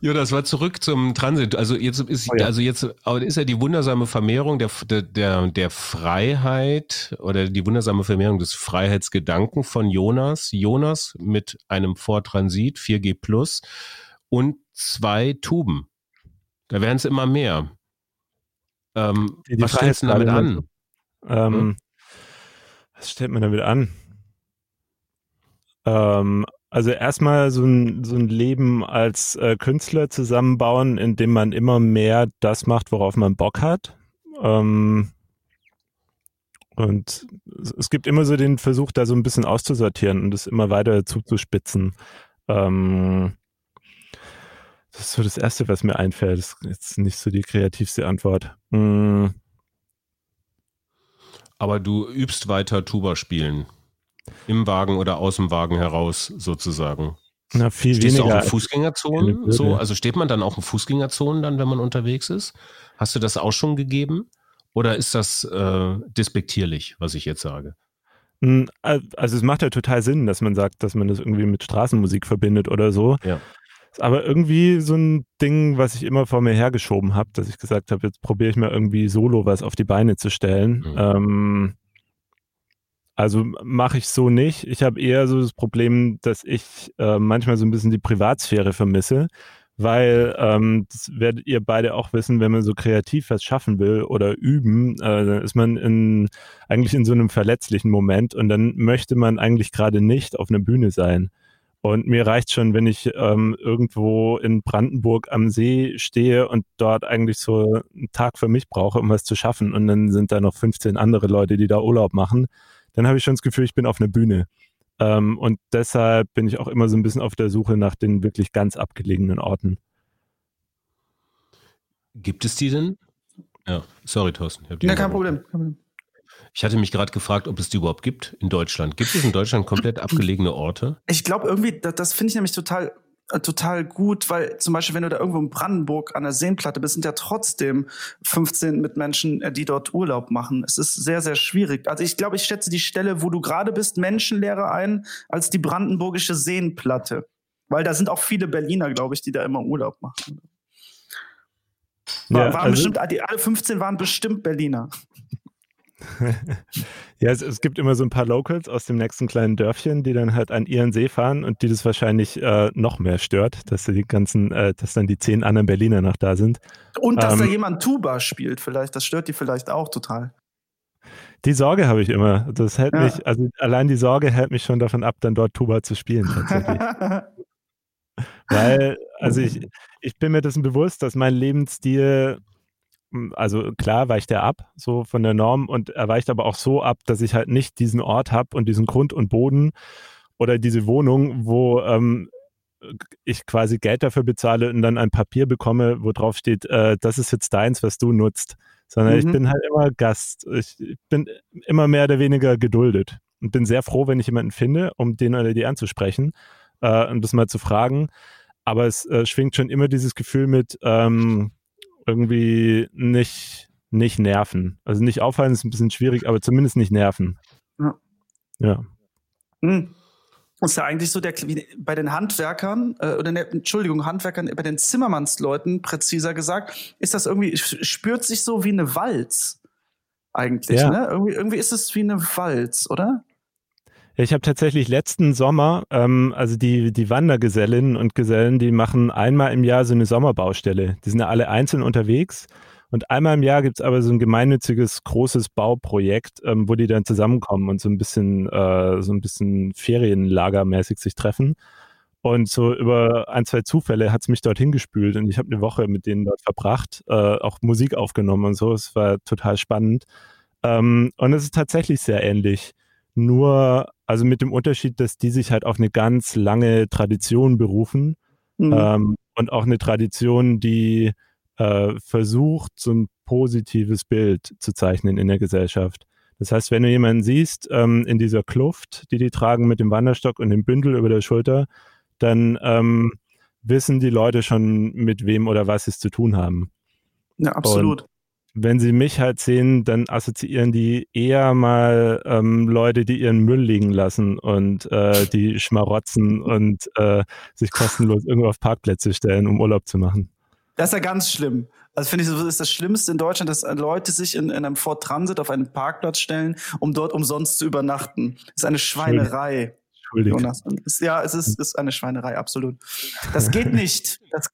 Ja, das war zurück zum Transit. Also jetzt ist, oh ja. also jetzt ist ja die wundersame Vermehrung der, der, der Freiheit oder die wundersame Vermehrung des Freiheitsgedanken von Jonas. Jonas mit einem Ford Transit 4G Plus und zwei Tuben. Da werden es immer mehr. Ähm, was stellst du damit an? Ähm, hm? Was stellt man damit an? Ähm, also erstmal so ein, so ein Leben als äh, Künstler zusammenbauen, in dem man immer mehr das macht, worauf man Bock hat. Ähm, und es gibt immer so den Versuch, da so ein bisschen auszusortieren und das immer weiter zuzuspitzen. Ähm, das ist so das Erste, was mir einfällt. Das ist jetzt nicht so die kreativste Antwort. Mm. Aber du übst weiter Tuba spielen. Im Wagen oder aus dem Wagen heraus sozusagen. Na, viel Stehst weniger. du auch in Fußgängerzonen? So, also steht man dann auch in Fußgängerzonen dann, wenn man unterwegs ist? Hast du das auch schon gegeben? Oder ist das äh, despektierlich, was ich jetzt sage? Hm, also es macht ja total Sinn, dass man sagt, dass man das irgendwie mit Straßenmusik verbindet oder so. Ja. Ist aber irgendwie so ein Ding, was ich immer vor mir hergeschoben habe, dass ich gesagt habe, jetzt probiere ich mal irgendwie solo was auf die Beine zu stellen. Mhm. Ähm, also mache ich so nicht. Ich habe eher so das Problem, dass ich äh, manchmal so ein bisschen die Privatsphäre vermisse, weil ähm, das werdet ihr beide auch wissen, wenn man so kreativ was schaffen will oder üben, äh, dann ist man in, eigentlich in so einem verletzlichen Moment und dann möchte man eigentlich gerade nicht auf einer Bühne sein. Und mir reicht schon, wenn ich ähm, irgendwo in Brandenburg am See stehe und dort eigentlich so einen Tag für mich brauche, um was zu schaffen. Und dann sind da noch 15 andere Leute, die da Urlaub machen dann habe ich schon das Gefühl, ich bin auf einer Bühne. Ähm, und deshalb bin ich auch immer so ein bisschen auf der Suche nach den wirklich ganz abgelegenen Orten. Gibt es die denn? Ja, sorry, Thorsten. Ja, kein Problem. kein Problem. Ich hatte mich gerade gefragt, ob es die überhaupt gibt in Deutschland. Gibt es in Deutschland komplett abgelegene Orte? Ich glaube irgendwie, das, das finde ich nämlich total total gut, weil zum Beispiel, wenn du da irgendwo in Brandenburg an der Seenplatte bist, sind ja trotzdem 15 Mitmenschen, äh, die dort Urlaub machen. Es ist sehr, sehr schwierig. Also ich glaube, ich schätze die Stelle, wo du gerade bist, menschenleerer ein, als die brandenburgische Seenplatte. Weil da sind auch viele Berliner, glaube ich, die da immer Urlaub machen. War, ja, waren also bestimmt, die, alle 15 waren bestimmt Berliner. ja, es, es, gibt immer so ein paar Locals aus dem nächsten kleinen Dörfchen, die dann halt an ihren See fahren und die das wahrscheinlich äh, noch mehr stört, dass die ganzen, äh, dass dann die zehn anderen Berliner noch da sind. Und dass ähm, da jemand Tuba spielt, vielleicht, das stört die vielleicht auch total. Die Sorge habe ich immer. Das hält ja. mich, also allein die Sorge hält mich schon davon ab, dann dort Tuba zu spielen tatsächlich. Weil, also ich, ich bin mir dessen bewusst, dass mein Lebensstil also klar weicht er ab, so von der Norm, und er weicht aber auch so ab, dass ich halt nicht diesen Ort habe und diesen Grund und Boden oder diese Wohnung, wo ähm, ich quasi Geld dafür bezahle und dann ein Papier bekomme, wo drauf steht, äh, das ist jetzt deins, was du nutzt. Sondern mhm. ich bin halt immer Gast. Ich bin immer mehr oder weniger geduldet und bin sehr froh, wenn ich jemanden finde, um den oder die anzusprechen äh, und das mal zu fragen. Aber es äh, schwingt schon immer dieses Gefühl mit, ähm, irgendwie nicht, nicht nerven. Also nicht auffallen ist ein bisschen schwierig, aber zumindest nicht nerven. Ja. ja. Hm. Ist ja eigentlich so der bei den Handwerkern äh, oder ne, Entschuldigung Handwerkern bei den Zimmermannsleuten präziser gesagt ist das irgendwie spürt sich so wie eine Walz eigentlich ja. ne irgendwie irgendwie ist es wie eine Walz oder ich habe tatsächlich letzten Sommer, ähm, also die, die Wandergesellinnen und Gesellen, die machen einmal im Jahr so eine Sommerbaustelle. Die sind ja alle einzeln unterwegs. Und einmal im Jahr gibt es aber so ein gemeinnütziges großes Bauprojekt, ähm, wo die dann zusammenkommen und so ein bisschen, äh, so ein bisschen Ferienlagermäßig sich treffen. Und so über ein, zwei Zufälle hat es mich dorthin gespült und ich habe eine Woche mit denen dort verbracht, äh, auch Musik aufgenommen und so. Es war total spannend. Ähm, und es ist tatsächlich sehr ähnlich. Nur, also mit dem Unterschied, dass die sich halt auf eine ganz lange Tradition berufen mhm. ähm, und auch eine Tradition, die äh, versucht, so ein positives Bild zu zeichnen in der Gesellschaft. Das heißt, wenn du jemanden siehst ähm, in dieser Kluft, die die tragen mit dem Wanderstock und dem Bündel über der Schulter, dann ähm, wissen die Leute schon, mit wem oder was sie es zu tun haben. Ja, absolut. Und wenn sie mich halt sehen, dann assoziieren die eher mal ähm, Leute, die ihren Müll liegen lassen und äh, die schmarotzen und äh, sich kostenlos irgendwo auf Parkplätze stellen, um Urlaub zu machen. Das ist ja ganz schlimm. Also finde ich, das ist das Schlimmste in Deutschland, dass Leute sich in, in einem Ford Transit auf einen Parkplatz stellen, um dort umsonst zu übernachten. Das ist eine Schweinerei. Entschuldigung. Jonas. Ja, es ist, ist eine Schweinerei, absolut. Das geht nicht. Das,